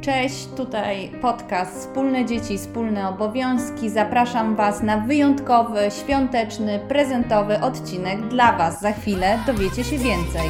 Cześć, tutaj podcast Wspólne Dzieci, Wspólne Obowiązki. Zapraszam Was na wyjątkowy, świąteczny, prezentowy odcinek dla Was. Za chwilę dowiecie się więcej.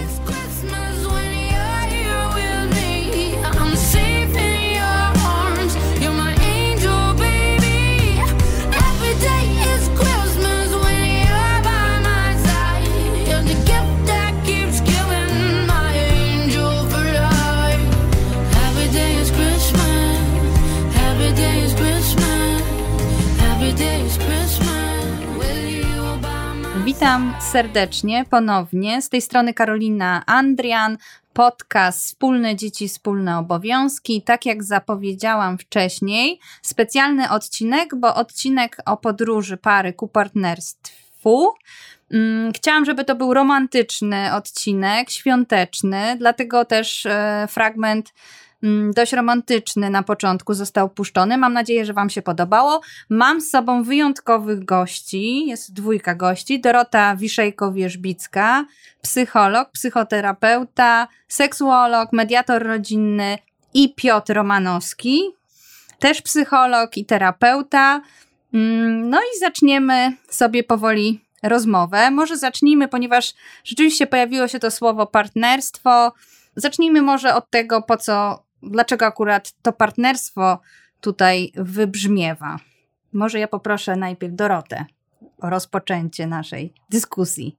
Witam serdecznie ponownie. Z tej strony Karolina Andrian, podcast Wspólne Dzieci, Wspólne Obowiązki. Tak jak zapowiedziałam wcześniej, specjalny odcinek, bo odcinek o podróży pary ku partnerstwu. Mm, chciałam, żeby to był romantyczny odcinek, świąteczny, dlatego też e, fragment dość romantyczny na początku został puszczony. Mam nadzieję, że Wam się podobało. Mam z sobą wyjątkowych gości. Jest dwójka gości. Dorota Wiszejko-Wierzbicka, psycholog, psychoterapeuta, seksuolog, mediator rodzinny i Piotr Romanowski, też psycholog i terapeuta. Mm, no i zaczniemy sobie powoli rozmowę. Może zacznijmy, ponieważ rzeczywiście pojawiło się to słowo partnerstwo. Zacznijmy może od tego, po co dlaczego akurat to partnerstwo tutaj wybrzmiewa. Może ja poproszę najpierw Dorotę o rozpoczęcie naszej dyskusji.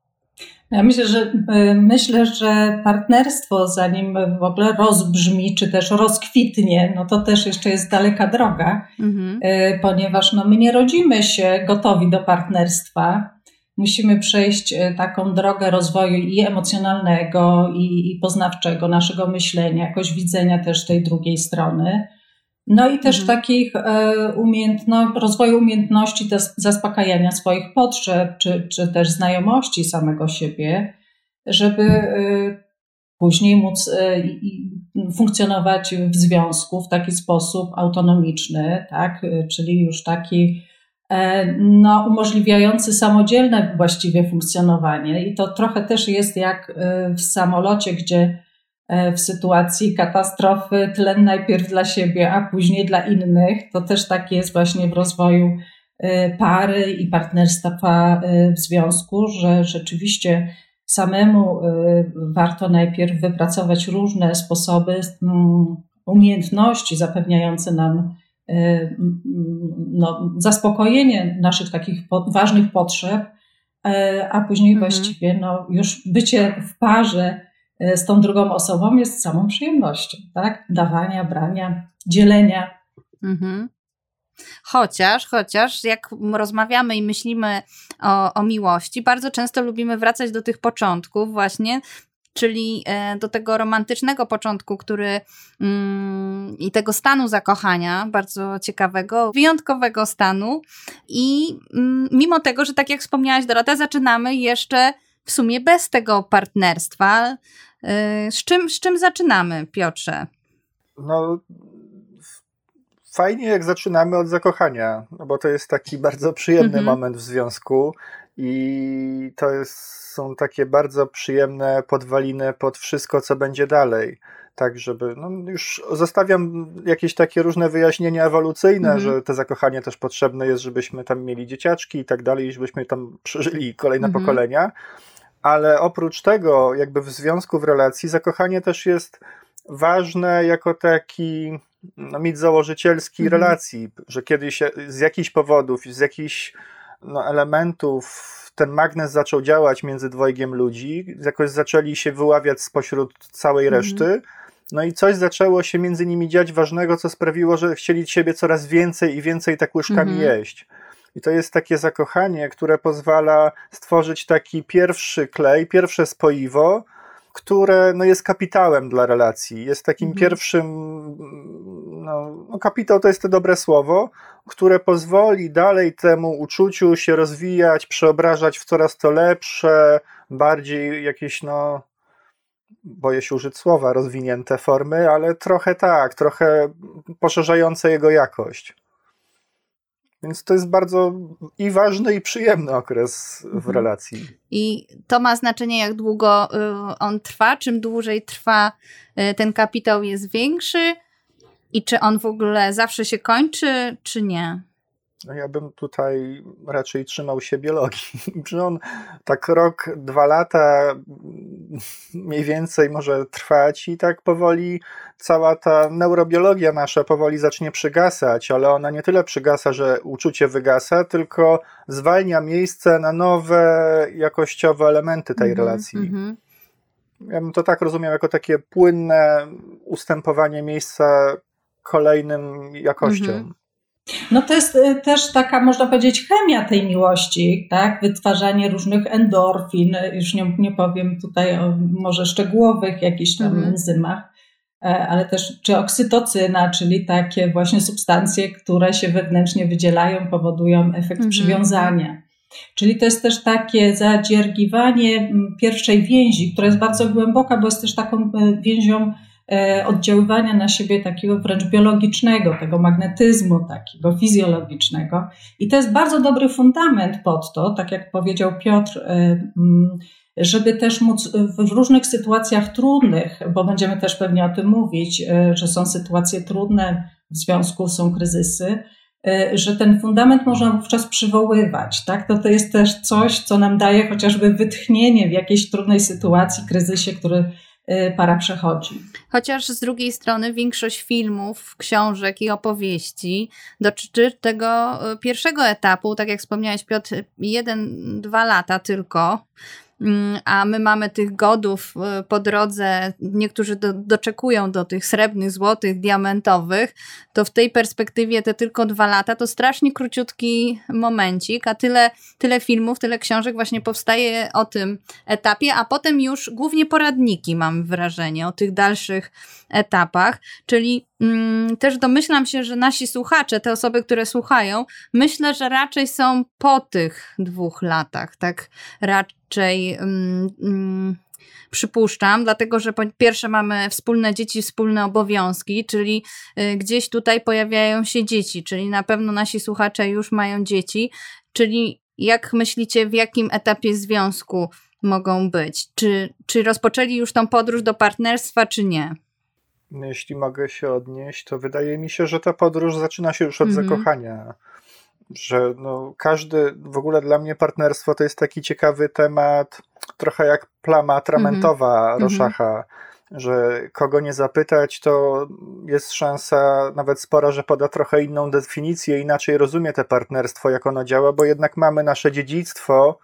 Ja myślę, że y, myślę, że partnerstwo, zanim w ogóle rozbrzmi, czy też rozkwitnie, no to też jeszcze jest daleka droga, mhm. Y, ponieważ no, my nie rodzimy się gotowi do partnerstwa musimy przejść e, taką drogę rozwoju i emocjonalnego, i, i poznawczego naszego myślenia, jakoś widzenia też tej drugiej strony. No i też mhm. takich e, umiejętności, rozwoju umiejętności zaspokajania swoich potrzeb, czy, czy też znajomości samego siebie, żeby e, później móc funkcjonować w związku w taki sposób autonomiczny, tak? czyli już taki no, umożliwiający samodzielne właściwie funkcjonowanie. I to trochę też jest jak e, w samolocie, gdzie e, w sytuacji katastrofy tlen najpierw dla siebie, a później dla innych. To też tak jest właśnie w rozwoju pary i partnerstwa w związku, że rzeczywiście samemu warto najpierw wypracować różne sposoby, umiejętności zapewniające nam no, zaspokojenie naszych takich ważnych potrzeb, y, a później mhm. właściwie no, już bycie w parze y, z tą drugą osobą jest samą przyjemnością, tak? Dawania, brania, dzielenia. Mhm. Chociaż, chociaż jak rozmawiamy i myślimy o, o miłości, bardzo często lubimy wracać do tych początków, właśnie czyli e, do tego romantycznego początku, który mm, i tego stanu zakochania, bardzo ciekawego, wyjątkowego stanu. I mm, mimo tego, że tak jak wspomniałaś, Dorota, zaczynamy jeszcze w sumie bez tego partnerstwa. E, z czym, z czym zaczynamy, Piotrze? No, fajnie jak zaczynamy od zakochania, no bo to jest taki bardzo przyjemny mhm. moment w związku i to jest, są takie bardzo przyjemne podwaliny pod wszystko, co będzie dalej. Tak, żeby, no już zostawiam jakieś takie różne wyjaśnienia ewolucyjne, mhm. że te zakochanie też potrzebne jest, żebyśmy tam mieli dzieciaczki i tak dalej, żebyśmy tam przeżyli kolejne mhm. pokolenia. Ale oprócz tego, jakby w związku, w relacji, zakochanie też jest ważne jako taki no, mit założycielski mhm. relacji, że kiedy się z jakichś powodów, z jakichś no, elementów ten magnes zaczął działać między dwojgiem ludzi, jakoś zaczęli się wyławiać spośród całej mhm. reszty. No i coś zaczęło się między nimi dziać ważnego, co sprawiło, że chcieli siebie coraz więcej i więcej tak łyżkami mhm. jeść. I to jest takie zakochanie, które pozwala stworzyć taki pierwszy klej, pierwsze spoiwo, które no, jest kapitałem dla relacji. Jest takim mhm. pierwszym, no, no, kapitał to jest to dobre słowo, które pozwoli dalej temu uczuciu się rozwijać, przeobrażać w coraz to lepsze, bardziej jakieś, no, boję się użyć słowa, rozwinięte formy, ale trochę tak, trochę poszerzające jego jakość. Więc to jest bardzo i ważny, i przyjemny okres w mhm. relacji. I to ma znaczenie, jak długo y, on trwa. Czym dłużej trwa, y, ten kapitał jest większy. I czy on w ogóle zawsze się kończy, czy nie? No ja bym tutaj raczej trzymał się biologii. Że on tak rok, dwa lata mniej więcej może trwać i tak powoli cała ta neurobiologia nasza powoli zacznie przygasać, ale ona nie tyle przygasa, że uczucie wygasa, tylko zwalnia miejsce na nowe jakościowe elementy tej mm -hmm, relacji. Mm -hmm. Ja bym to tak rozumiał jako takie płynne ustępowanie miejsca kolejnym jakościom. Mm -hmm. No to jest y, też taka, można powiedzieć, chemia tej miłości, tak? Wytwarzanie różnych endorfin, już nie, nie powiem tutaj o może szczegółowych jakichś tam mhm. enzymach, e, ale też czy oksytocyna, czyli takie właśnie substancje, które się wewnętrznie wydzielają, powodują efekt mhm. przywiązania. Czyli to jest też takie zadziergiwanie pierwszej więzi, która jest bardzo głęboka, bo jest też taką e, więzią oddziaływania na siebie takiego wręcz biologicznego, tego magnetyzmu takiego fizjologicznego. I to jest bardzo dobry fundament pod to, tak jak powiedział Piotr, e, mm, żeby też móc w różnych sytuacjach trudnych, bo będziemy też pewnie o tym mówić, e, że są sytuacje trudne w związku, są kryzysy, że ten fundament można wówczas przywoływać. Tak? To, to jest też coś, co nam daje chociażby wytchnienie w jakiejś trudnej sytuacji, kryzysie, który para przechodzi. Chociaż z drugiej strony większość filmów, książek i opowieści dotyczy tego y, pierwszego etapu, tak jak wspomniałeś Piotr, jeden, dwa lata tylko, a my mamy tych godów y, po drodze, niektórzy do, doczekują do tych srebrnych, złotych, diamentowych, to w tej perspektywie te tylko dwa lata to strasznie króciutki momencik, a tyle, tyle filmów, tyle książek właśnie powstaje o tym etapie, a potem już głównie poradniki mam wrażenie o tych dalszych etapach, czyli mm, też domyślam się, że nasi słuchacze, te osoby, które słuchają, myślę, że raczej są po tych dwóch latach, tak? Raczej mm, mm, przypuszczam, dlatego że po pierwsze mamy wspólne dzieci, wspólne obowiązki, czyli y, gdzieś tutaj pojawiają się dzieci, czyli na pewno nasi słuchacze już mają dzieci, czyli jak myślicie, w jakim etapie związku mogą być? Czy, czy rozpoczęli już tą podróż do partnerstwa, czy nie? jeśli mogę się odnieść, to wydaje mi się, że ta podróż zaczyna się już od -hmm. zakochania. Że no, każdy, w ogóle dla mnie partnerstwo to jest taki ciekawy temat, trochę jak plama atramentowa mm -hmm. Roszacha, że kogo nie zapytać, to jest szansa nawet spora, że poda trochę inną definicję, inaczej rozumie te partnerstwo, jak ono działa, bo jednak mamy nasze dziedzictwo,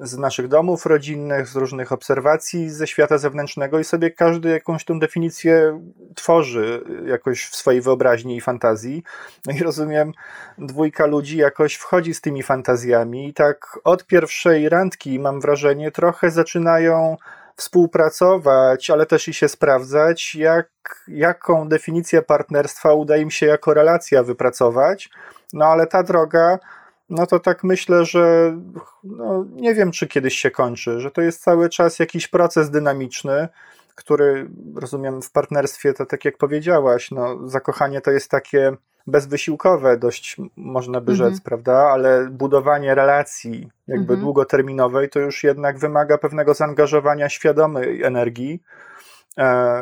z naszych domów rodzinnych, z różnych obserwacji ze świata zewnętrznego i sobie każdy jakąś tą definicję tworzy jakoś w swojej wyobraźni i fantazji. No i rozumiem, dwójka ludzi jakoś wchodzi z tymi fantazjami i tak od pierwszej randki mam wrażenie trochę zaczynają współpracować, ale też i się sprawdzać, jak, jaką definicję partnerstwa uda im się jako relacja wypracować. No ale ta droga no to tak myślę, że no, nie wiem, czy kiedyś się kończy, że to jest cały czas jakiś proces dynamiczny, który rozumiem w partnerstwie, to tak jak powiedziałaś, no, zakochanie to jest takie bezwysiłkowe, dość można by rzec, mhm. prawda? Ale budowanie relacji jakby mhm. długoterminowej to już jednak wymaga pewnego zaangażowania świadomej energii,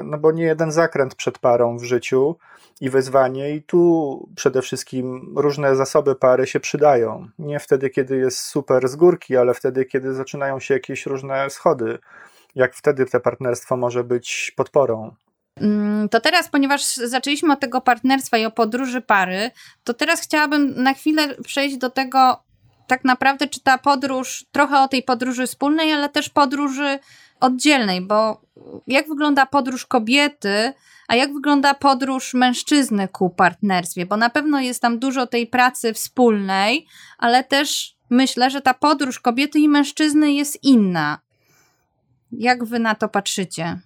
no bo nie jeden zakręt przed parą w życiu i wyzwanie, i tu przede wszystkim różne zasoby pary się przydają. Nie wtedy, kiedy jest super z górki, ale wtedy, kiedy zaczynają się jakieś różne schody. Jak wtedy to partnerstwo może być podporą. Mm, to teraz, ponieważ zaczęliśmy od tego partnerstwa i o podróży pary, to teraz chciałabym na chwilę przejść do tego, tak naprawdę, czy ta podróż, trochę o tej podróży wspólnej, ale też podróży oddzielnej, bo jak wygląda podróż kobiety, a jak wygląda podróż mężczyzny ku partnerstwie? Bo na pewno jest tam dużo tej pracy wspólnej, ale też myślę, że ta podróż kobiety i mężczyzny jest inna. Jak wy na to patrzycie?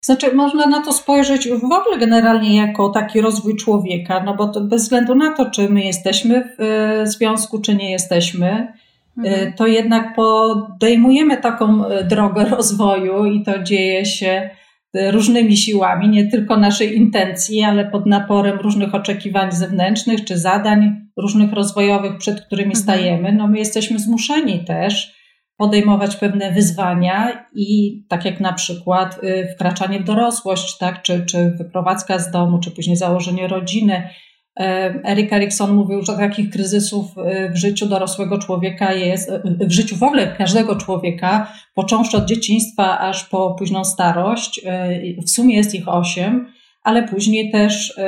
Znaczy, można na to spojrzeć w ogóle generalnie jako taki rozwój człowieka, no bo bez względu na to, czy my jesteśmy w e, związku, czy nie jesteśmy, mhm. to jednak podejmujemy taką e, drogę rozwoju i to dzieje się różnymi siłami, nie tylko naszej intencji, ale pod naporem różnych oczekiwań zewnętrznych czy zadań różnych rozwojowych, przed którymi mhm. stajemy. No my jesteśmy zmuszeni też podejmować pewne wyzwania i tak jak na przykład y, wkraczanie w dorosłość, tak, czy, czy wyprowadzka z domu, czy później założenie rodziny. Erik Erikson mówił, że takich kryzysów y, w życiu dorosłego człowieka jest, y, w życiu w ogóle każdego człowieka, począwszy od dzieciństwa aż po późną starość, w sumie jest ich osiem, ale później też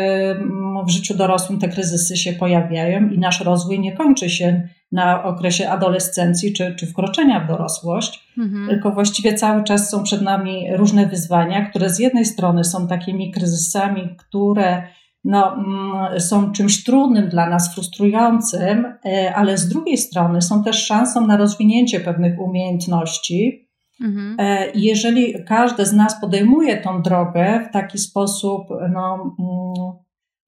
w życiu dorosłym te kryzysy się pojawiają i nasz rozwój nie kończy się na okresie adolescencji czy, czy wkroczenia w dorosłość, mhm. tylko właściwie cały czas są przed nami różne wyzwania, które z jednej strony są takimi kryzysami, które no, mm, są czymś trudnym dla nas, frustrującym, e, ale z drugiej strony są też szansą na rozwinięcie pewnych umiejętności. Mhm. E, jeżeli każdy z nas podejmuje tą drogę w taki sposób, no, mm,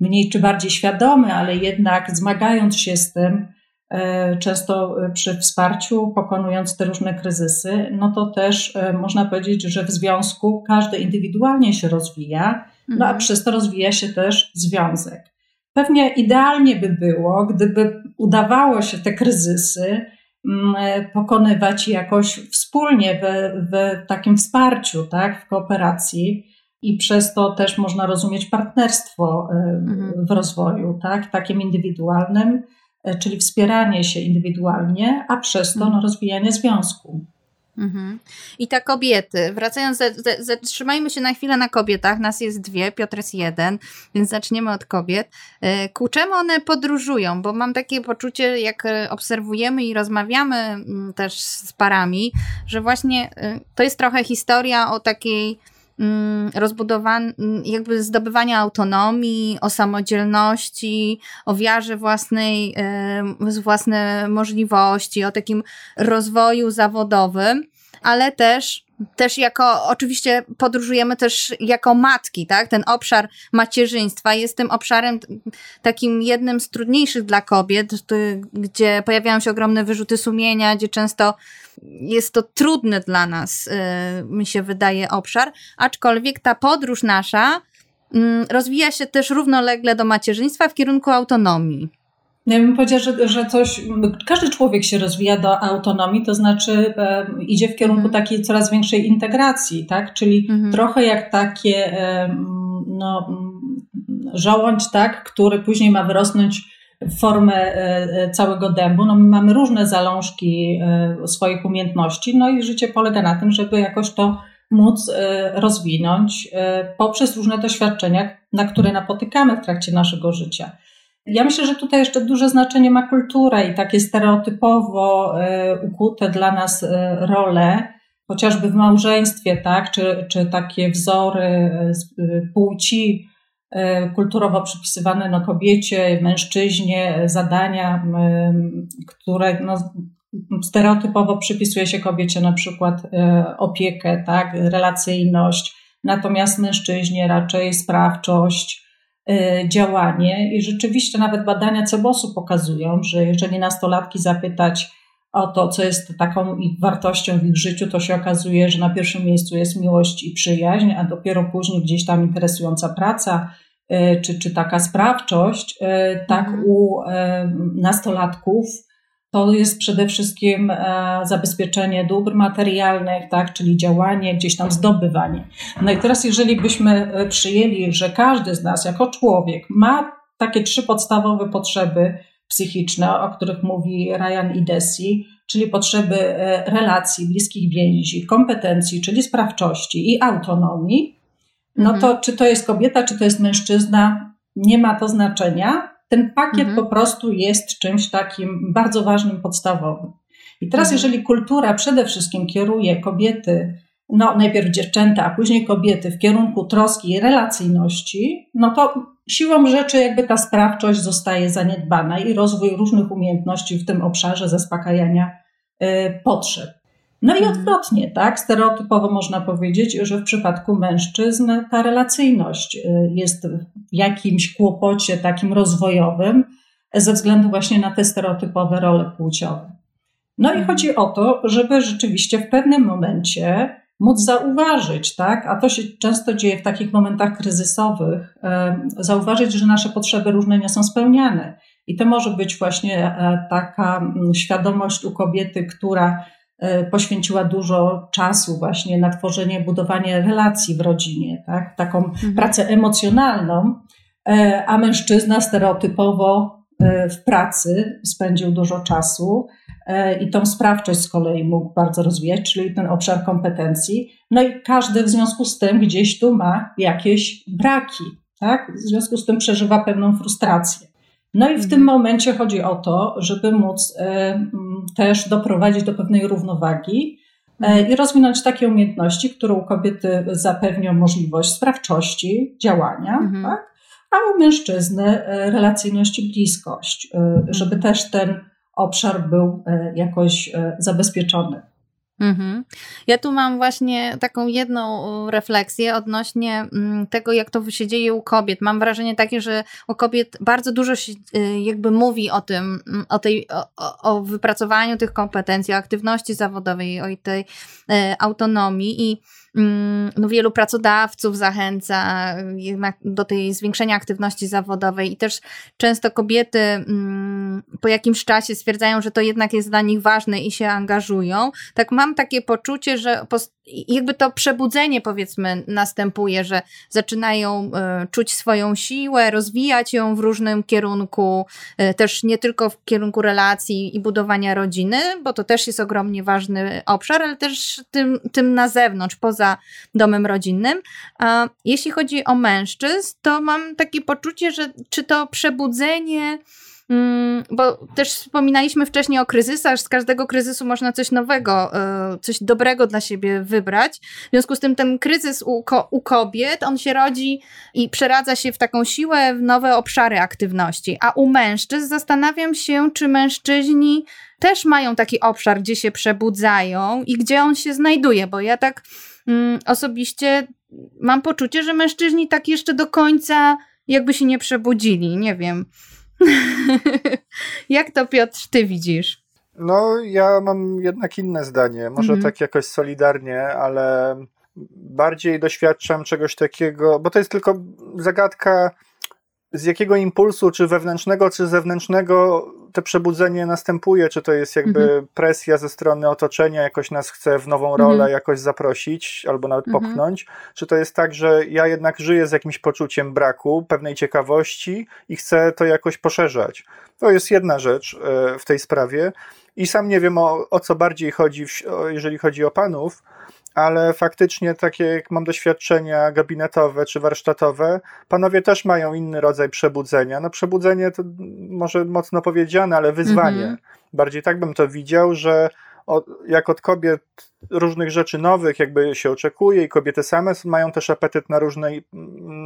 mniej czy bardziej świadomy, ale jednak zmagając się z tym, E, często przy wsparciu, pokonując te różne kryzysy, no to też można powiedzieć, że w związku każdy indywidualnie się rozwija, no a mhm. przez to rozwija się też związek. Pewnie idealnie by było, gdyby udawało się te kryzysy mm, pokonywać jakoś wspólnie w, w takim wsparciu, tak, w kooperacji. I przez to też można rozumieć partnerstwo mhm. w rozwoju, tak, takim indywidualnym, E, czyli wspieranie się indywidualnie, a przez to no, mhm. rozwijanie związku. Mhm. I te kobiety, wracając, zatrzymajmy się na chwilę na kobietach. Nas jest dwie, Piotr jest jeden, więc zaczniemy od kobiet. E, ku czemu one podróżują? Bo mam takie poczucie, jak e, obserwujemy i rozmawiamy mm, też z parami, że właśnie to jest trochę historia o takiej Mm, rozbudowania, mm, jakby zdobywania autonomii, o samodzielności, o wiarze własnej, własne możliwości, o takim rozwoju zawodowym, ale też też jako, oczywiście podróżujemy też jako matki, tak? Ten obszar macierzyństwa jest tym obszarem takim jednym z trudniejszych dla kobiet, gdzie pojawiają się ogromne wyrzuty sumienia, gdzie często jest to trudny dla nas, y, mi się wydaje, obszar, aczkolwiek ta podróż nasza mm, rozwija się też równolegle do macierzyństwa w kierunku autonomii. Ja bym powiedziała, że, że coś, każdy człowiek się rozwija do autonomii, to znaczy e, idzie w kierunku mhm. takiej coraz większej integracji, tak? Czyli mhm. trochę jak takie e, no, żołądź, tak? który później ma wyrosnąć w formę e, e, całego dębu. No, my mamy różne zalążki e, swoich umiejętności, no i życie polega na tym, żeby jakoś to móc rozwinąć poprzez różne doświadczenia, na które napotykamy w trakcie naszego życia. Ja myślę, że tutaj jeszcze duże znaczenie ma kultura i takie stereotypowo ukute dla nas role, chociażby w małżeństwie, tak, czy, czy takie wzory płci, E, kulturowo przypisywane no, kobiecie, mężczyźnie zadania, które no, stereotypowo przypisuje się kobiecie na przykład e, opiekę, tak, relacyjność, natomiast mężczyźnie raczej sprawczość, e, działanie. I rzeczywiście nawet badania Cebosu pokazują, że jeżeli nastolatki zapytać o to, co jest taką wartością w ich życiu, to się okazuje, że na pierwszym miejscu jest miłość i przyjaźń, a dopiero później gdzieś tam interesująca praca, E, czy, czy taka sprawczość, e, tak mhm. u nastolatków to jest przede wszystkim zabezpieczenie dóbr materialnych, tak, czyli działanie, gdzieś tam zdobywanie. No i teraz, jeżeli byśmy przyjęli, że każdy z nas jako człowiek ma takie trzy podstawowe potrzeby psychiczne, o których mówi Ryan i Desi, czyli potrzeby relacji, bliskich więzi, kompetencji, czyli sprawczości i autonomii, no to mhm. czy to jest kobieta, czy to jest mężczyzna, nie ma to znaczenia. Ten pakiet mhm. po prostu jest czymś takim bardzo ważnym, podstawowym. I teraz, mhm. jeżeli kultura przede wszystkim kieruje kobiety, no najpierw dziewczęta, a później kobiety w kierunku troski i relacyjności, no to siłą rzeczy jakby ta sprawczość zostaje zaniedbana i rozwój różnych umiejętności w tym obszarze zaspokajania y, potrzeb. No i mhm. odwrotnie, tak? Stereotypowo można powiedzieć, że w przypadku mężczyzn ta relacyjność y, jest w jakimś kłopocie takim rozwojowym ze względu właśnie na te stereotypowe role płciowe. No i mhm. chodzi o to, żeby rzeczywiście w pewnym momencie móc zauważyć, tak? A to się często dzieje w takich momentach kryzysowych, zauważyć, że nasze potrzeby różne nie są spełniane. I to może być właśnie e, taka mm, świadomość u kobiety, która poświęciła dużo czasu właśnie na tworzenie, budowanie relacji w rodzinie, tak? taką mhm. pracę emocjonalną, a mężczyzna stereotypowo w pracy spędził dużo czasu i tą sprawczość z kolei mógł bardzo rozwijać, czyli ten obszar kompetencji. No i każdy w związku z tym gdzieś tu ma jakieś braki, tak? W związku z tym przeżywa pewną frustrację. No i w tym momencie chodzi o to, żeby móc e, też doprowadzić do pewnej równowagi e, i rozwinąć takie umiejętności, które u kobiety zapewnią możliwość sprawczości działania, mhm. tak? a u mężczyzny e, relacyjność i bliskość, żeby mhm. też ten obszar był jakoś zabezpieczony. Mhm. Ja tu mam właśnie taką jedną refleksję odnośnie mm, tego, jak to się dzieje u kobiet. Mam wrażenie takie, że u kobiet bardzo dużo się y, jakby mówi o tym, mm, o, tej, o, o wypracowaniu tych kompetencji, o aktywności zawodowej, o tej y, autonomii i no, wielu pracodawców zachęca do tej zwiększenia aktywności zawodowej i też często kobiety mm, po jakimś czasie stwierdzają, że to jednak jest dla nich ważne i się angażują. Tak mam takie poczucie, że jakby to przebudzenie powiedzmy następuje, że zaczynają e, czuć swoją siłę, rozwijać ją w różnym kierunku, e, też nie tylko w kierunku relacji i budowania rodziny, bo to też jest ogromnie ważny obszar, ale też tym, tym na zewnątrz, poza domem rodzinnym. A jeśli chodzi o mężczyzn, to mam takie poczucie, że czy to przebudzenie bo też wspominaliśmy wcześniej o kryzysach, z każdego kryzysu można coś nowego, e, coś dobrego dla siebie wybrać. W związku z tym ten kryzys u, u kobiet, on się rodzi i przeradza się w taką siłę, w nowe obszary aktywności. A u mężczyzn zastanawiam się, czy mężczyźni też mają taki obszar, gdzie się przebudzają i gdzie on się znajduje, bo ja tak mm, osobiście mam poczucie, że mężczyźni tak jeszcze do końca jakby się nie przebudzili, nie wiem. Jak to, Piotr, ty widzisz? No, ja mam jednak inne zdanie. Może mhm. tak jakoś solidarnie, ale bardziej doświadczam czegoś takiego, bo to jest tylko zagadka z jakiego impulsu, czy wewnętrznego, czy zewnętrznego to przebudzenie następuje, czy to jest jakby mhm. presja ze strony otoczenia, jakoś nas chce w nową rolę mhm. jakoś zaprosić, albo nawet mhm. popchnąć, czy to jest tak, że ja jednak żyję z jakimś poczuciem braku, pewnej ciekawości i chcę to jakoś poszerzać. To jest jedna rzecz e, w tej sprawie i sam nie wiem o, o co bardziej chodzi, jeżeli chodzi o panów, ale faktycznie takie jak mam doświadczenia gabinetowe czy warsztatowe, panowie też mają inny rodzaj przebudzenia. No przebudzenie to może mocno powiedziane, ale wyzwanie. Mm -hmm. Bardziej tak bym to widział, że od, jak od kobiet różnych rzeczy nowych jakby się oczekuje i kobiety same mają też apetyt na różne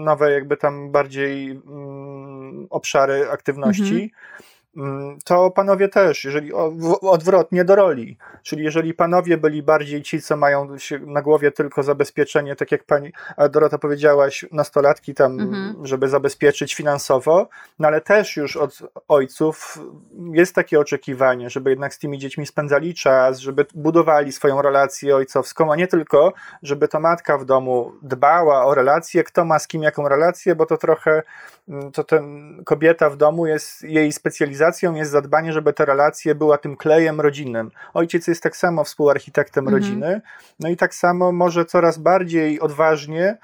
nowe jakby tam bardziej mm, obszary aktywności. Mm Mm, to panowie też, jeżeli odwrotnie do roli, czyli jeżeli panowie byli bardziej ci, co mają na głowie tylko zabezpieczenie, tak jak pani Dorota powiedziałaś, nastolatki tam, mhm. żeby zabezpieczyć finansowo, no ale też już od ojców jest takie oczekiwanie, żeby jednak z tymi dziećmi spędzali czas, żeby budowali swoją relację ojcowską, a nie tylko, żeby to matka w domu dbała o relację, kto ma z kim jaką relację, bo to trochę, mm, to ten kobieta w domu jest jej specjalizacją jest zadbanie, żeby ta relacja była tym klejem rodzinnym. Ojciec jest tak samo współarchitektem mhm. rodziny, no i tak samo może coraz bardziej odważnie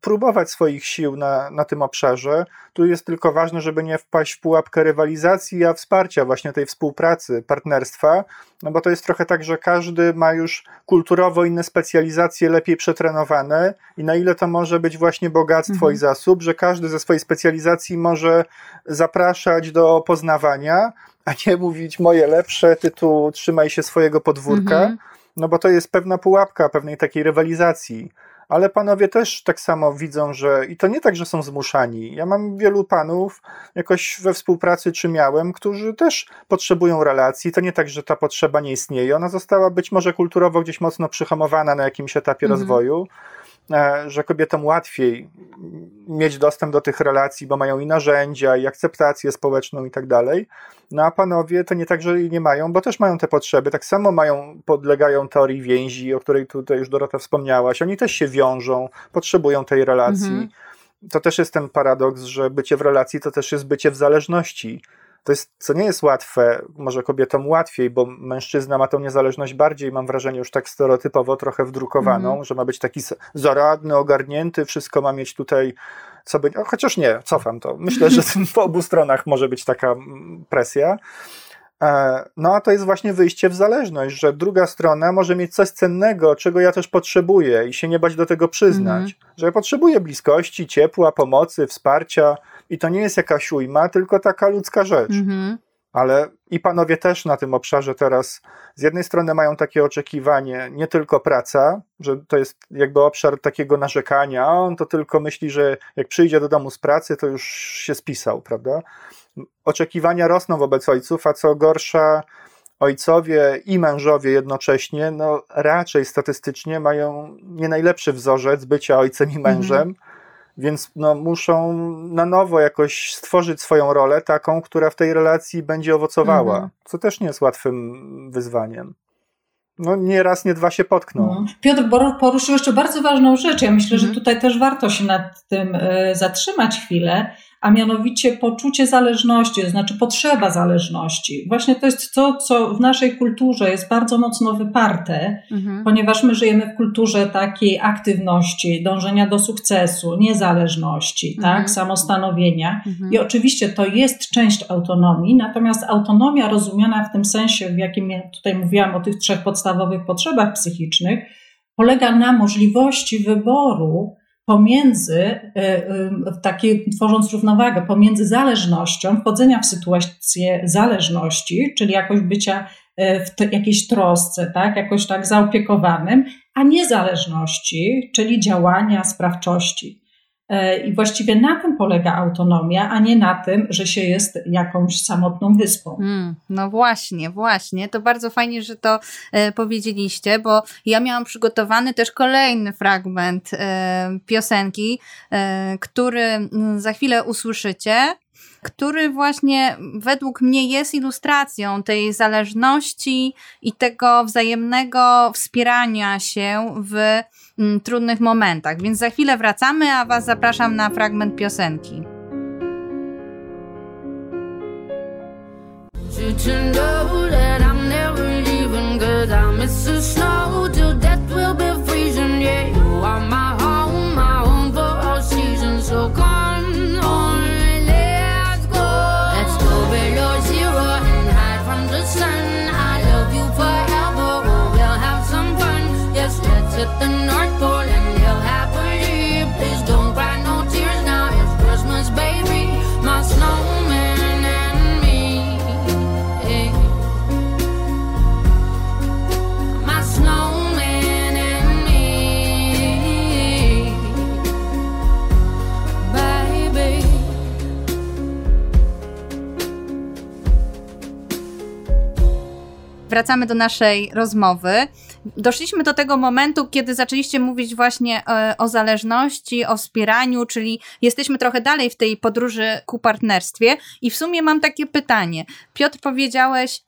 próbować swoich sił na, na tym obszarze. Tu jest tylko ważne, żeby nie wpaść w pułapkę rywalizacji, a wsparcia właśnie tej współpracy, partnerstwa, no bo to jest trochę tak, że każdy ma już kulturowo inne specjalizacje lepiej przetrenowane i na ile to może być właśnie bogactwo mhm. i zasób, że każdy ze swojej specjalizacji może zapraszać do poznawania, a nie mówić moje lepsze, ty tu trzymaj się swojego podwórka, mhm. no bo to jest pewna pułapka pewnej takiej rywalizacji ale panowie też tak samo widzą, że i to nie tak, że są zmuszani. Ja mam wielu panów jakoś we współpracy, czy miałem, którzy też potrzebują relacji. To nie tak, że ta potrzeba nie istnieje. Ona została być może kulturowo gdzieś mocno przyhamowana na jakimś etapie mhm. rozwoju, że kobietom łatwiej mieć dostęp do tych relacji, bo mają i narzędzia, i akceptację społeczną i tak dalej. No a panowie to nie tak, że nie mają, bo też mają te potrzeby. Tak samo mają, podlegają teorii więzi, o której tutaj już Dorota wspomniałaś. Oni też się wiążą, potrzebują tej relacji. Mhm. To też jest ten paradoks, że bycie w relacji to też jest bycie w zależności to jest, co nie jest łatwe, może kobietom łatwiej, bo mężczyzna ma tą niezależność bardziej, mam wrażenie, już tak stereotypowo trochę wdrukowaną, mm. że ma być taki zaradny, ogarnięty, wszystko ma mieć tutaj, co by, chociaż nie, cofam to. Myślę, że po obu stronach może być taka mm, presja. E, no a to jest właśnie wyjście w zależność, że druga strona może mieć coś cennego, czego ja też potrzebuję i się nie bać do tego przyznać, mm. że ja potrzebuję bliskości, ciepła, pomocy, wsparcia i to nie jest jakaś ujma, tylko taka ludzka rzecz. Mm -hmm. Ale i panowie też na tym obszarze teraz z jednej strony mają takie oczekiwanie, nie tylko praca, że to jest jakby obszar takiego narzekania, on to tylko myśli, że jak przyjdzie do domu z pracy, to już się spisał, prawda? oczekiwania rosną wobec ojców, a co gorsza, ojcowie i mężowie jednocześnie, no raczej statystycznie mają nie najlepszy wzorzec bycia ojcem i mężem, mm -hmm. Więc no, muszą na nowo jakoś stworzyć swoją rolę, taką, która w tej relacji będzie owocowała, -hmm. co też nie jest łatwym wyzwaniem. No nie raz, nie dwa się potkną. No. Piotr poruszył jeszcze bardzo ważną rzecz. Ja myślę, że mhm. tutaj też warto się nad tym y, zatrzymać chwilę a mianowicie poczucie zależności, to znaczy potrzeba zależności. Właśnie to jest to, co w naszej kulturze jest bardzo mocno wyparte, mhm. ponieważ my żyjemy w kulturze takiej aktywności, dążenia do sukcesu, niezależności, tak, mhm. tak, samostanowienia. Mhm. I oczywiście to jest część autonomii, natomiast autonomia rozumiana w tym sensie, w jakim ja tutaj mówiłam o tych trzech podstawowych potrzebach psychicznych, polega na możliwości wyboru pomiędzy, e, e, takiej, tworząc równowagę pomiędzy zależnością, wchodzenia w sytuację zależności, czyli jakoś bycia e, w te, jakiejś trosce, tak, jakoś tak zaopiekowanym, a niezależności, czyli działania, sprawczości. E, I właściwie na tym polega autonomia, a nie na tym, że się jest jakąś samotną wyspą. Mm, no właśnie, właśnie. To bardzo fajnie, że to e, powiedzieliście, bo ja miałam przygotowany też kolejny fragment e, piosenki, e, który mm, za chwilę usłyszycie który właśnie według mnie jest ilustracją tej zależności i tego wzajemnego wspierania się w mm, trudnych momentach. Więc za chwilę wracamy, a Was zapraszam na fragment piosenki. snow till death wracamy do naszej rozmowy. Doszliśmy do tego momentu, kiedy zaczęliście mówić właśnie e, o zależności, o wspieraniu, czyli jesteśmy trochę dalej w tej podróży ku partnerstwie. I w sumie mam takie pytanie. Piotr, powiedziałeś,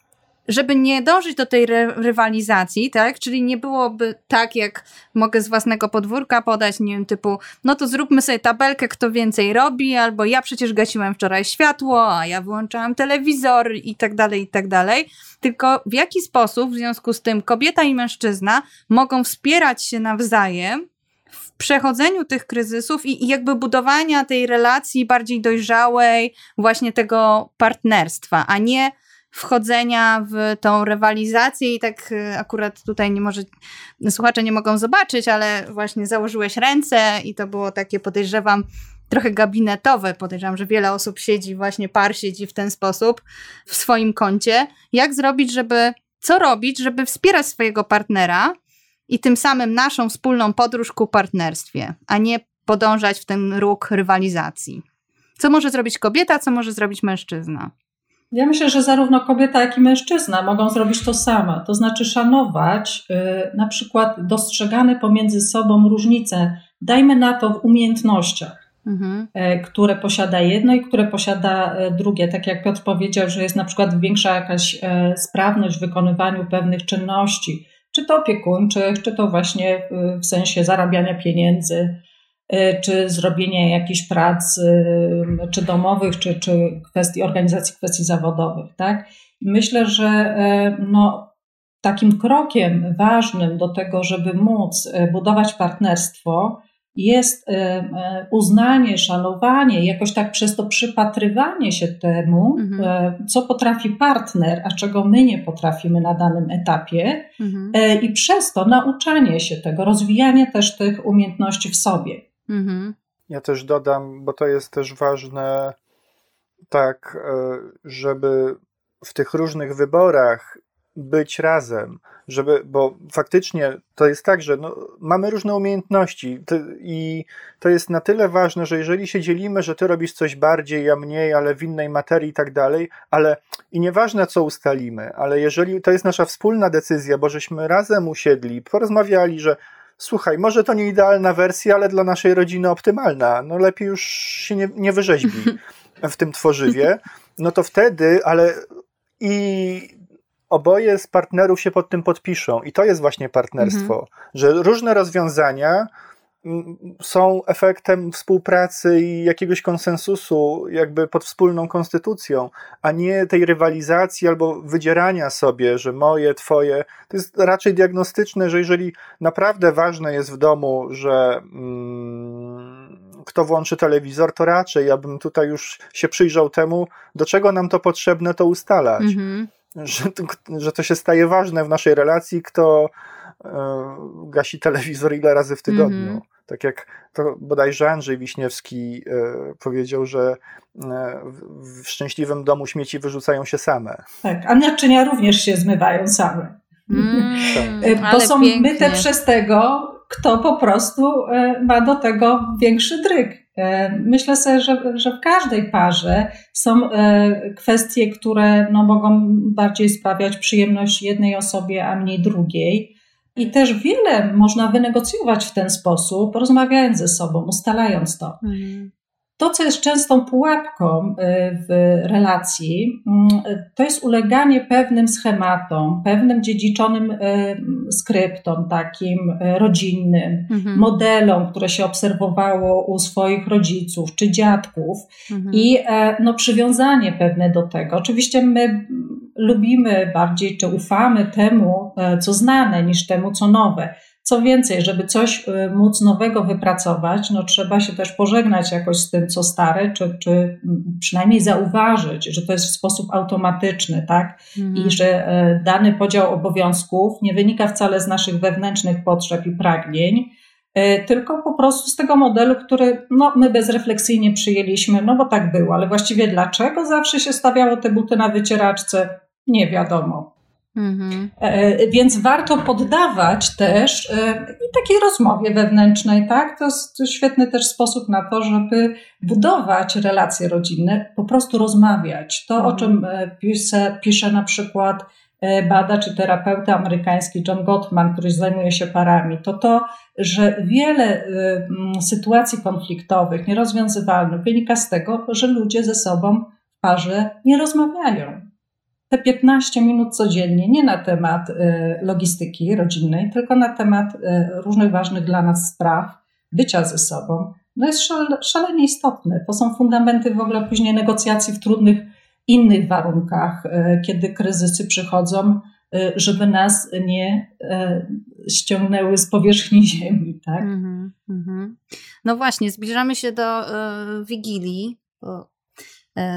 żeby nie dążyć do tej rywalizacji, tak? Czyli nie byłoby tak, jak mogę z własnego podwórka podać, nie wiem, typu, no to zróbmy sobie tabelkę, kto więcej robi, albo ja przecież gasiłem wczoraj światło, a ja wyłączałam telewizor i tak dalej, i tak dalej. Tylko w jaki sposób w związku z tym kobieta i mężczyzna mogą wspierać się nawzajem w przechodzeniu tych kryzysów i, i jakby budowania tej relacji bardziej dojrzałej, właśnie tego partnerstwa, a nie wchodzenia w tą rywalizację i tak y, akurat tutaj nie może, słuchacze nie mogą zobaczyć, ale właśnie założyłeś ręce i to było takie, podejrzewam, trochę gabinetowe. Podejrzewam, że wiele osób siedzi, właśnie par siedzi w ten sposób w swoim kącie. Jak zrobić, żeby, co robić, żeby wspierać swojego partnera i tym samym naszą wspólną podróż ku partnerstwie, a nie podążać w ten róg rywalizacji. Co może zrobić kobieta, co może zrobić mężczyzna? Ja myślę, że zarówno kobieta, jak i mężczyzna mogą zrobić to samo, to znaczy szanować y, na przykład dostrzegane pomiędzy sobą różnice, dajmy na to w umiejętnościach, mhm. Y, które posiada jedno i które posiada y, drugie. Tak jak Piotr powiedział, że jest na przykład większa jakaś sprawność w wykonywaniu pewnych czynności, czy to opiekuńczych, czy to właśnie w sensie zarabiania pieniędzy, czy zrobienie jakichś prac, czy domowych, czy, czy kwestii organizacji kwestii zawodowych. Tak? Myślę, że no, takim krokiem ważnym do tego, żeby móc budować partnerstwo, jest uznanie, szanowanie, jakoś tak przez to przypatrywanie się temu, mhm. Co potrafi partner, a czego my nie potrafimy na danym etapie, mhm. i przez to nauczanie się tego, rozwijanie też tych umiejętności w sobie. Mhm. Ja też dodam, bo to jest też ważne, tak, żeby w tych różnych wyborach być razem, żeby, bo faktycznie to jest tak, że no, mamy różne umiejętności i to jest na tyle ważne, że jeżeli się dzielimy, że ty robisz coś bardziej, ja mniej, ale w innej materii i tak dalej, ale i nieważne co ustalimy, ale jeżeli to jest nasza wspólna decyzja, bo żeśmy razem usiedli, porozmawiali, że słuchaj, może to nie idealna wersja, ale dla naszej rodziny optymalna, no lepiej już się nie, nie wyrzeźbi w tym tworzywie, no to wtedy, ale i oboje z partnerów się pod tym podpiszą. I to jest właśnie partnerstwo, mhm. że różne rozwiązania są efektem współpracy i jakiegoś konsensusu, jakby pod wspólną konstytucją, a nie tej rywalizacji albo wydzierania sobie, że moje, twoje. To jest raczej diagnostyczne, że jeżeli naprawdę ważne jest w domu, że. Mm, kto włączy telewizor, to raczej ja bym tutaj już się przyjrzał temu, do czego nam to potrzebne, to ustalać. Mhm że, że to się staje ważne w naszej relacji, kto gasi telewizor ile razy w tygodniu. Mm -hmm. Tak jak to bodajże Andrzej Wiśniewski e, powiedział, że e, w, szczęśliwym domu śmieci wyrzucają się same. Tak, a naczynia również się zmywają same. Mm. Bo są pięknie. myte przez tego, kto po prostu e, ma do tego większy dryg. E, myślę sobie, że, że w każdej parze są e, kwestie, które no, mogą bardziej sprawiać przyjemność jednej osobie, a mniej drugiej. I też wiele można wynegocjować w ten sposób, rozmawiając ze sobą, ustalając to. Mhm. To, co jest częstą pułapką y, w relacji, mm, to jest uleganie pewnym schematom, pewnym dziedziczonym y, skryptom, takim y, rodzinnym, mhm. modelom, które się obserwowało u swoich rodziców czy dziadków mhm. i e, no, przywiązanie pewne do tego. Oczywiście my lubimy bardziej czy ufamy temu, e, co znane, niż temu, co nowe. Co więcej, żeby coś y, móc nowego wypracować, no trzeba się też pożegnać jakoś z tym, co stare, czy, czy przynajmniej zauważyć, że to jest w sposób automatyczny, tak? Mhm. I że e, dany podział obowiązków nie wynika wcale z naszych wewnętrznych potrzeb i pragnień, e, tylko po prostu z tego modelu, który no, my bezrefleksyjnie przyjęliśmy, no bo tak było, ale właściwie dlaczego zawsze się stawiało te buty na wycieraczce, nie wiadomo. Mhm. E, więc warto poddawać też e, takiej rozmowie wewnętrznej, tak? To jest świetny też sposób na to, żeby budować relacje rodzinne, po prostu rozmawiać. To, mhm. o czym e, pisze, pisze na przykład badacz i terapeuta amerykański John Gottman, który zajmuje się parami, to to, że wiele sytuacji konfliktowych, nierozwiązywalnych wynika z tego, że ludzie ze sobą w parze nie rozmawiają te 15 minut codziennie nie na temat y, logistyki rodzinnej, tylko na temat y, różnych ważnych dla nas spraw, bycia ze sobą, no jest szalenie istotne. To są fundamenty w ogóle później negocjacji w trudnych innych warunkach, y, kiedy kryzysy przychodzą, żeby nas nie ściągnęły z powierzchni ziemi. Tak? Mm -hmm. No właśnie, zbliżamy się do Wigilii. E,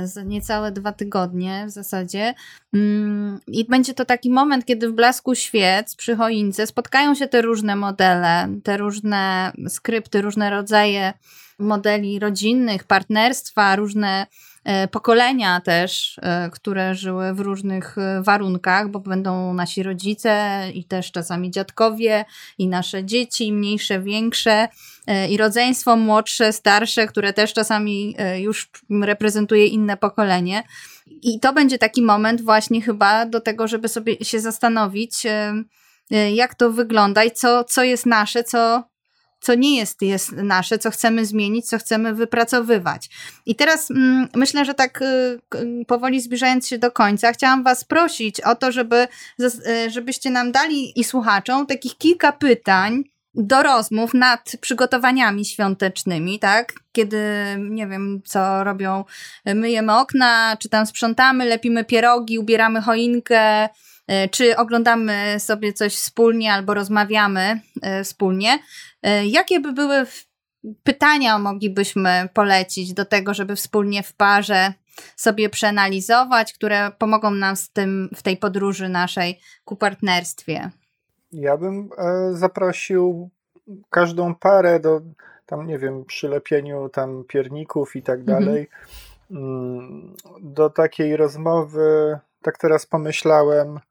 za niecałe dwa tygodnie w zasadzie. Mm, I będzie to taki moment, kiedy w blasku świec przy choince spotkają się te różne modele, te różne skrypty, różne rodzaje modeli rodzinnych, partnerstwa, różne E, pokolenia też, e, które żyły w różnych e, warunkach, bo będą nasi rodzice i też czasami dziadkowie i nasze dzieci, mniejsze, większe i rodzeństwo młodsze, starsze, które też czasami już reprezentuje inne pokolenie. I to będzie taki moment właśnie chyba do tego, żeby sobie się zastanowić, jak to wygląda i co, co jest nasze, co, co nie jest, jest nasze, co chcemy zmienić, co chcemy wypracowywać. I teraz mm, myślę, że tak y, powoli zbliżając się do końca, chciałam Was prosić o to, żeby, y, żebyście nam dali i słuchaczom takich kilka pytań, do rozmów nad przygotowaniami świątecznymi, tak? Kiedy, nie wiem, co robią, myjemy okna, czy tam sprzątamy, lepimy pierogi, ubieramy choinkę, czy oglądamy sobie coś wspólnie albo rozmawiamy e, wspólnie. E, jakie by były pytania moglibyśmy polecić do tego, żeby wspólnie w parze sobie przeanalizować, które pomogą nam z tym w tej podróży naszej ku partnerstwie? Ja bym e, zaprosił każdą parę do tam, nie wiem, przylepieniu tam pierników i tak mhm. dalej, mm, do takiej rozmowy, tak teraz pomyślałem, e,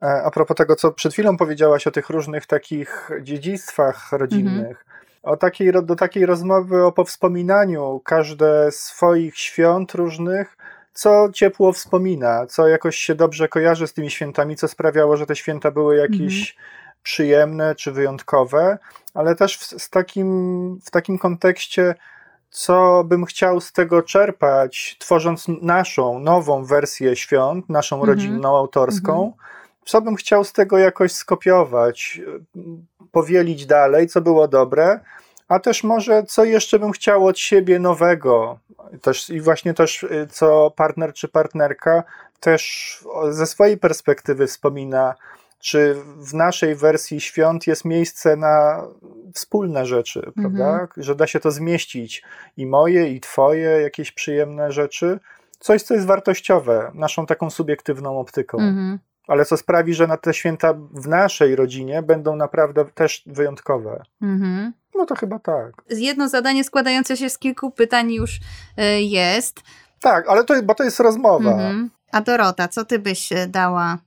a propos tego, co przed chwilą powiedziałaś o tych różnych takich dziedzictwach rodzinnych, mhm. o takiej, do takiej rozmowy o powspominaniu każde swoich świąt różnych, co ciepło wspomina, co jakoś się dobrze kojarzy z tymi świętami, co sprawiało, że te święta były jakieś mhm. przyjemne czy wyjątkowe, ale też w, z takim, w takim kontekście, co bym chciał z tego czerpać, tworząc naszą nową wersję świąt, naszą mhm. rodzinną, autorską. Mhm. Co bym chciał z tego jakoś skopiować, powielić dalej, co było dobre, a też może co jeszcze bym chciał od siebie nowego, też i właśnie też y, co partner czy partnerka też ze swojej perspektywy wspomina, czy w naszej wersji świąt jest miejsce na wspólne rzeczy, mhm. prawda? Że da się to zmieścić i moje, i twoje jakieś przyjemne rzeczy. Coś, co jest wartościowe, naszą taką subiektywną optyką. Mhm ale co sprawi, że na te święta w naszej rodzinie będą naprawdę też wyjątkowe. Mhm. No to chyba tak. Jedno zadanie składające się z kilku pytań już y, jest. Tak, ale to, bo to jest rozmowa. Mhm. A Dorota, co ty byś e, dała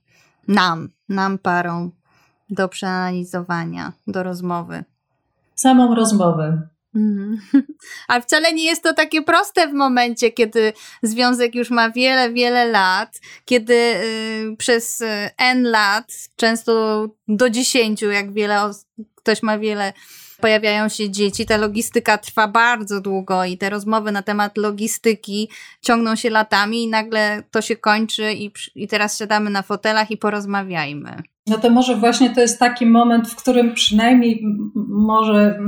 nam, nam parą do przeanalizowania, do rozmowy? Samą rozmowę. Mhm. Ale wcale nie jest to takie proste w momencie, kiedy związek już ma wiele, wiele lat, kiedy y, przez y, N lat, często do dziesięciu, jak wiele ktoś ma wiele, pojawiają się dzieci, ta logistyka trwa bardzo długo i te rozmowy na temat logistyki ciągną się latami i nagle to się kończy i, i teraz siadamy na fotelach i porozmawiajmy. No to może właśnie to jest taki moment, w którym przynajmniej może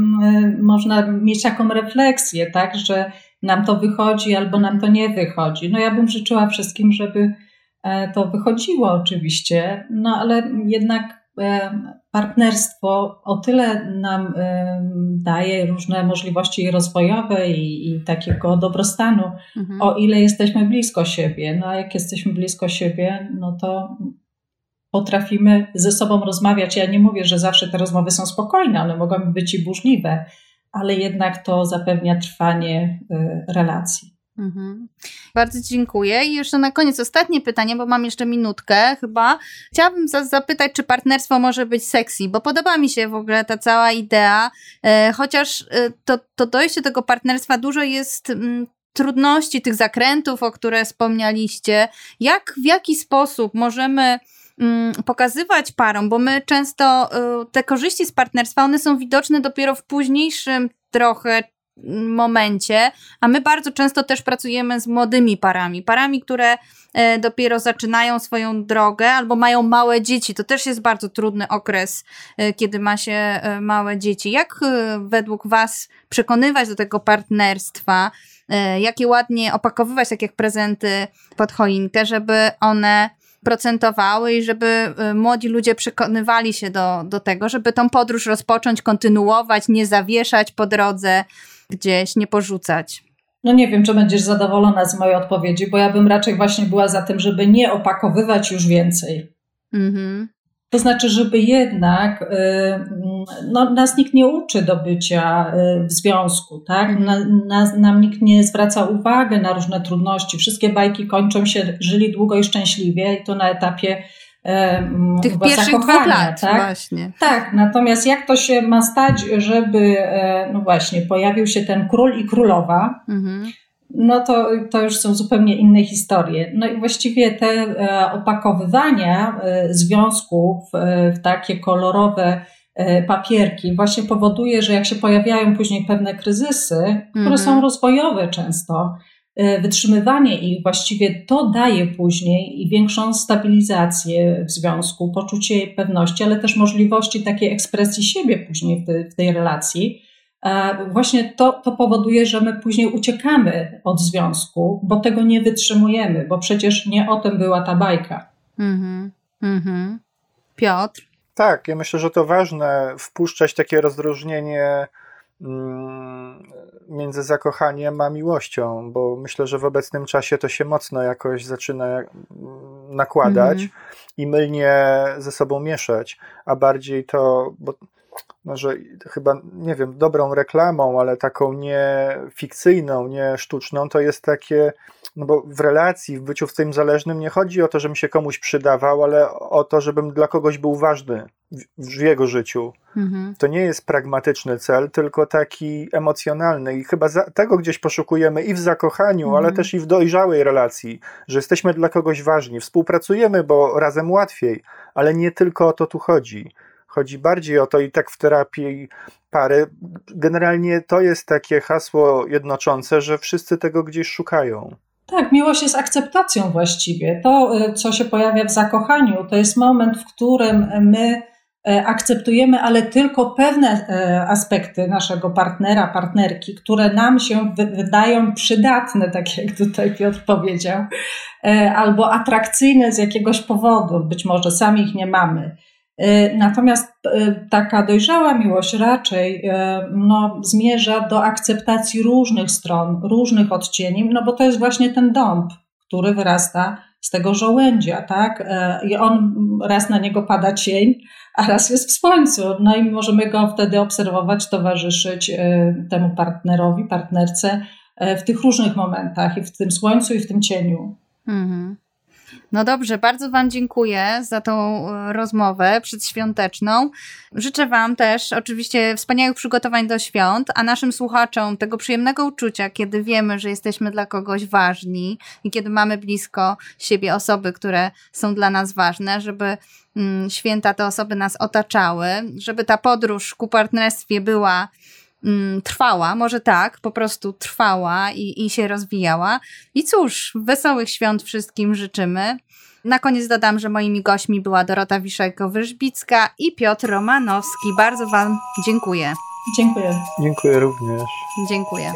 można mieć taką refleksję, tak, że nam to wychodzi albo nam to nie wychodzi. No ja bym życzyła wszystkim, żeby e, to wychodziło oczywiście, no ale jednak e, partnerstwo o tyle nam e, daje różne możliwości rozwojowe i, i takiego dobrostanu, mhm. o ile jesteśmy blisko siebie. No a jak jesteśmy blisko siebie, no to potrafimy ze sobą rozmawiać. Ja nie mówię, że zawsze te rozmowy są spokojne, one mogą być i burzliwe, ale jednak to zapewnia trwanie y, relacji. Mhm. Bardzo dziękuję. I jeszcze na koniec ostatnie pytanie, bo mam jeszcze minutkę chyba. Chciałabym zapytać, czy partnerstwo może być sexy, bo podoba mi się w ogóle ta cała idea, e, chociaż e, to, to dojście tego partnerstwa dużo jest mm, trudności, tych zakrętów, o które wspomnialiście. Jak, w jaki sposób możemy pokazywać parom, bo my często y, te korzyści z partnerstwa, one są widoczne dopiero w późniejszym trochę mm, momencie, a my bardzo często też pracujemy z młodymi parami, parami, które e, dopiero zaczynają swoją drogę albo mają małe dzieci. To też jest bardzo trudny okres, e, kiedy ma się małe dzieci. Jak według Was przekonywać do tego partnerstwa? Jak je ładnie opakowywać, tak jak prezenty pod choinkę, żeby one procentowały i żeby y, młodzi ludzie przekonywali się do, do tego, żeby tą podróż rozpocząć, kontynuować, nie zawieszać po drodze gdzieś, nie porzucać. No nie wiem, czy będziesz zadowolona z mojej odpowiedzi, bo ja bym raczej właśnie była za tym, żeby nie opakowywać już więcej. Mhm. To znaczy, żeby jednak, y, no, nas nikt nie uczy do bycia y, w związku, tak? Na, nam nikt nie zwraca uwagi na różne trudności. Wszystkie bajki kończą się, żyli długo i szczęśliwie i to na etapie tych pierwszych dwóch lat, tak? właśnie. Tak, natomiast jak to się ma stać, żeby, e, no właśnie, pojawił się ten król i królowa, mhm no to, to już są zupełnie inne historie. No i właściwie te e, opakowywania e, związków e, w takie kolorowe papierki właśnie powoduje, że jak się pojawiają później pewne kryzysy, które są mhm. rozwojowe często, wytrzymywanie ich właściwie to daje później i większą stabilizację w związku, poczucie pewności, ale też możliwości takiej ekspresji siebie później w, te, w tej relacji. Właśnie to, to powoduje, że my później uciekamy od związku, bo tego nie wytrzymujemy, bo przecież nie o tym była ta bajka. Mhm. Mhm. Piotr? Tak, ja myślę, że to ważne wpuszczać takie rozróżnienie mm, między zakochaniem a miłością, bo myślę, że w obecnym czasie to się mocno jakoś zaczyna mm, nakładać mm. i mylnie ze sobą mieszać, a bardziej to, bo może chyba, nie wiem, dobrą reklamą, ale taką nie fikcyjną, nie sztuczną, to jest takie, no bo w relacji, w byciu w tym zależnym nie chodzi o to, żebym się komuś przydawał, ale o to, żebym dla kogoś był ważny w, jego życiu. Mhm. To nie jest pragmatyczny cel, tylko taki emocjonalny i chyba za, tego gdzieś poszukujemy i w zakochaniu, mhm. ale też i w dojrzałej relacji, że jesteśmy dla kogoś ważni, współpracujemy, bo razem łatwiej, ale nie tylko o to tu chodzi. Chodzi bardziej o to i tak w terapii pary. Generalnie to jest takie hasło jednoczące, że wszyscy tego gdzieś szukają. Tak, miłość jest akceptacją właściwie. To, y, co się pojawia w zakochaniu, to jest moment, w którym my y, akceptujemy, ale tylko pewne y, aspekty naszego partnera, partnerki, które nam się wydają przydatne, tak jak tutaj Piotr powiedział, albo atrakcyjne z jakiegoś powodu, być może sami ich nie mamy. E, natomiast e, taka dojrzała miłość raczej e, no, zmierza do akceptacji różnych stron, różnych odcieni, no bo to jest właśnie ten dąb, który wyrasta z tego żołędzia, tak? I on raz na niego pada cień, a raz jest w słońcu. No i możemy go wtedy obserwować, towarzyszyć temu partnerowi, partnerce w tych różnych momentach, i w tym słońcu, i w tym cieniu. Mhm. No dobrze, bardzo Wam dziękuję za tą e, rozmowę przedświąteczną. Życzę Wam też oczywiście wspaniałych przygotowań do świąt, a naszym słuchaczom tego przyjemnego uczucia, kiedy wiemy, że jesteśmy dla kogoś ważni i kiedy mamy blisko siebie osoby, które są dla nas ważne, żeby mm, święta te osoby nas otaczały, żeby ta podróż ku partnerstwie była mm, trwała, może tak, po prostu trwała i, i się rozwijała. I cóż, wesołych świąt wszystkim życzymy. Na koniec dodam, że moimi gośćmi była Dorota Wiszajko-Wyżbicka i Piotr Romanowski. Bardzo Wam dziękuję. Dziękuję. Dziękuję również. Dziękuję.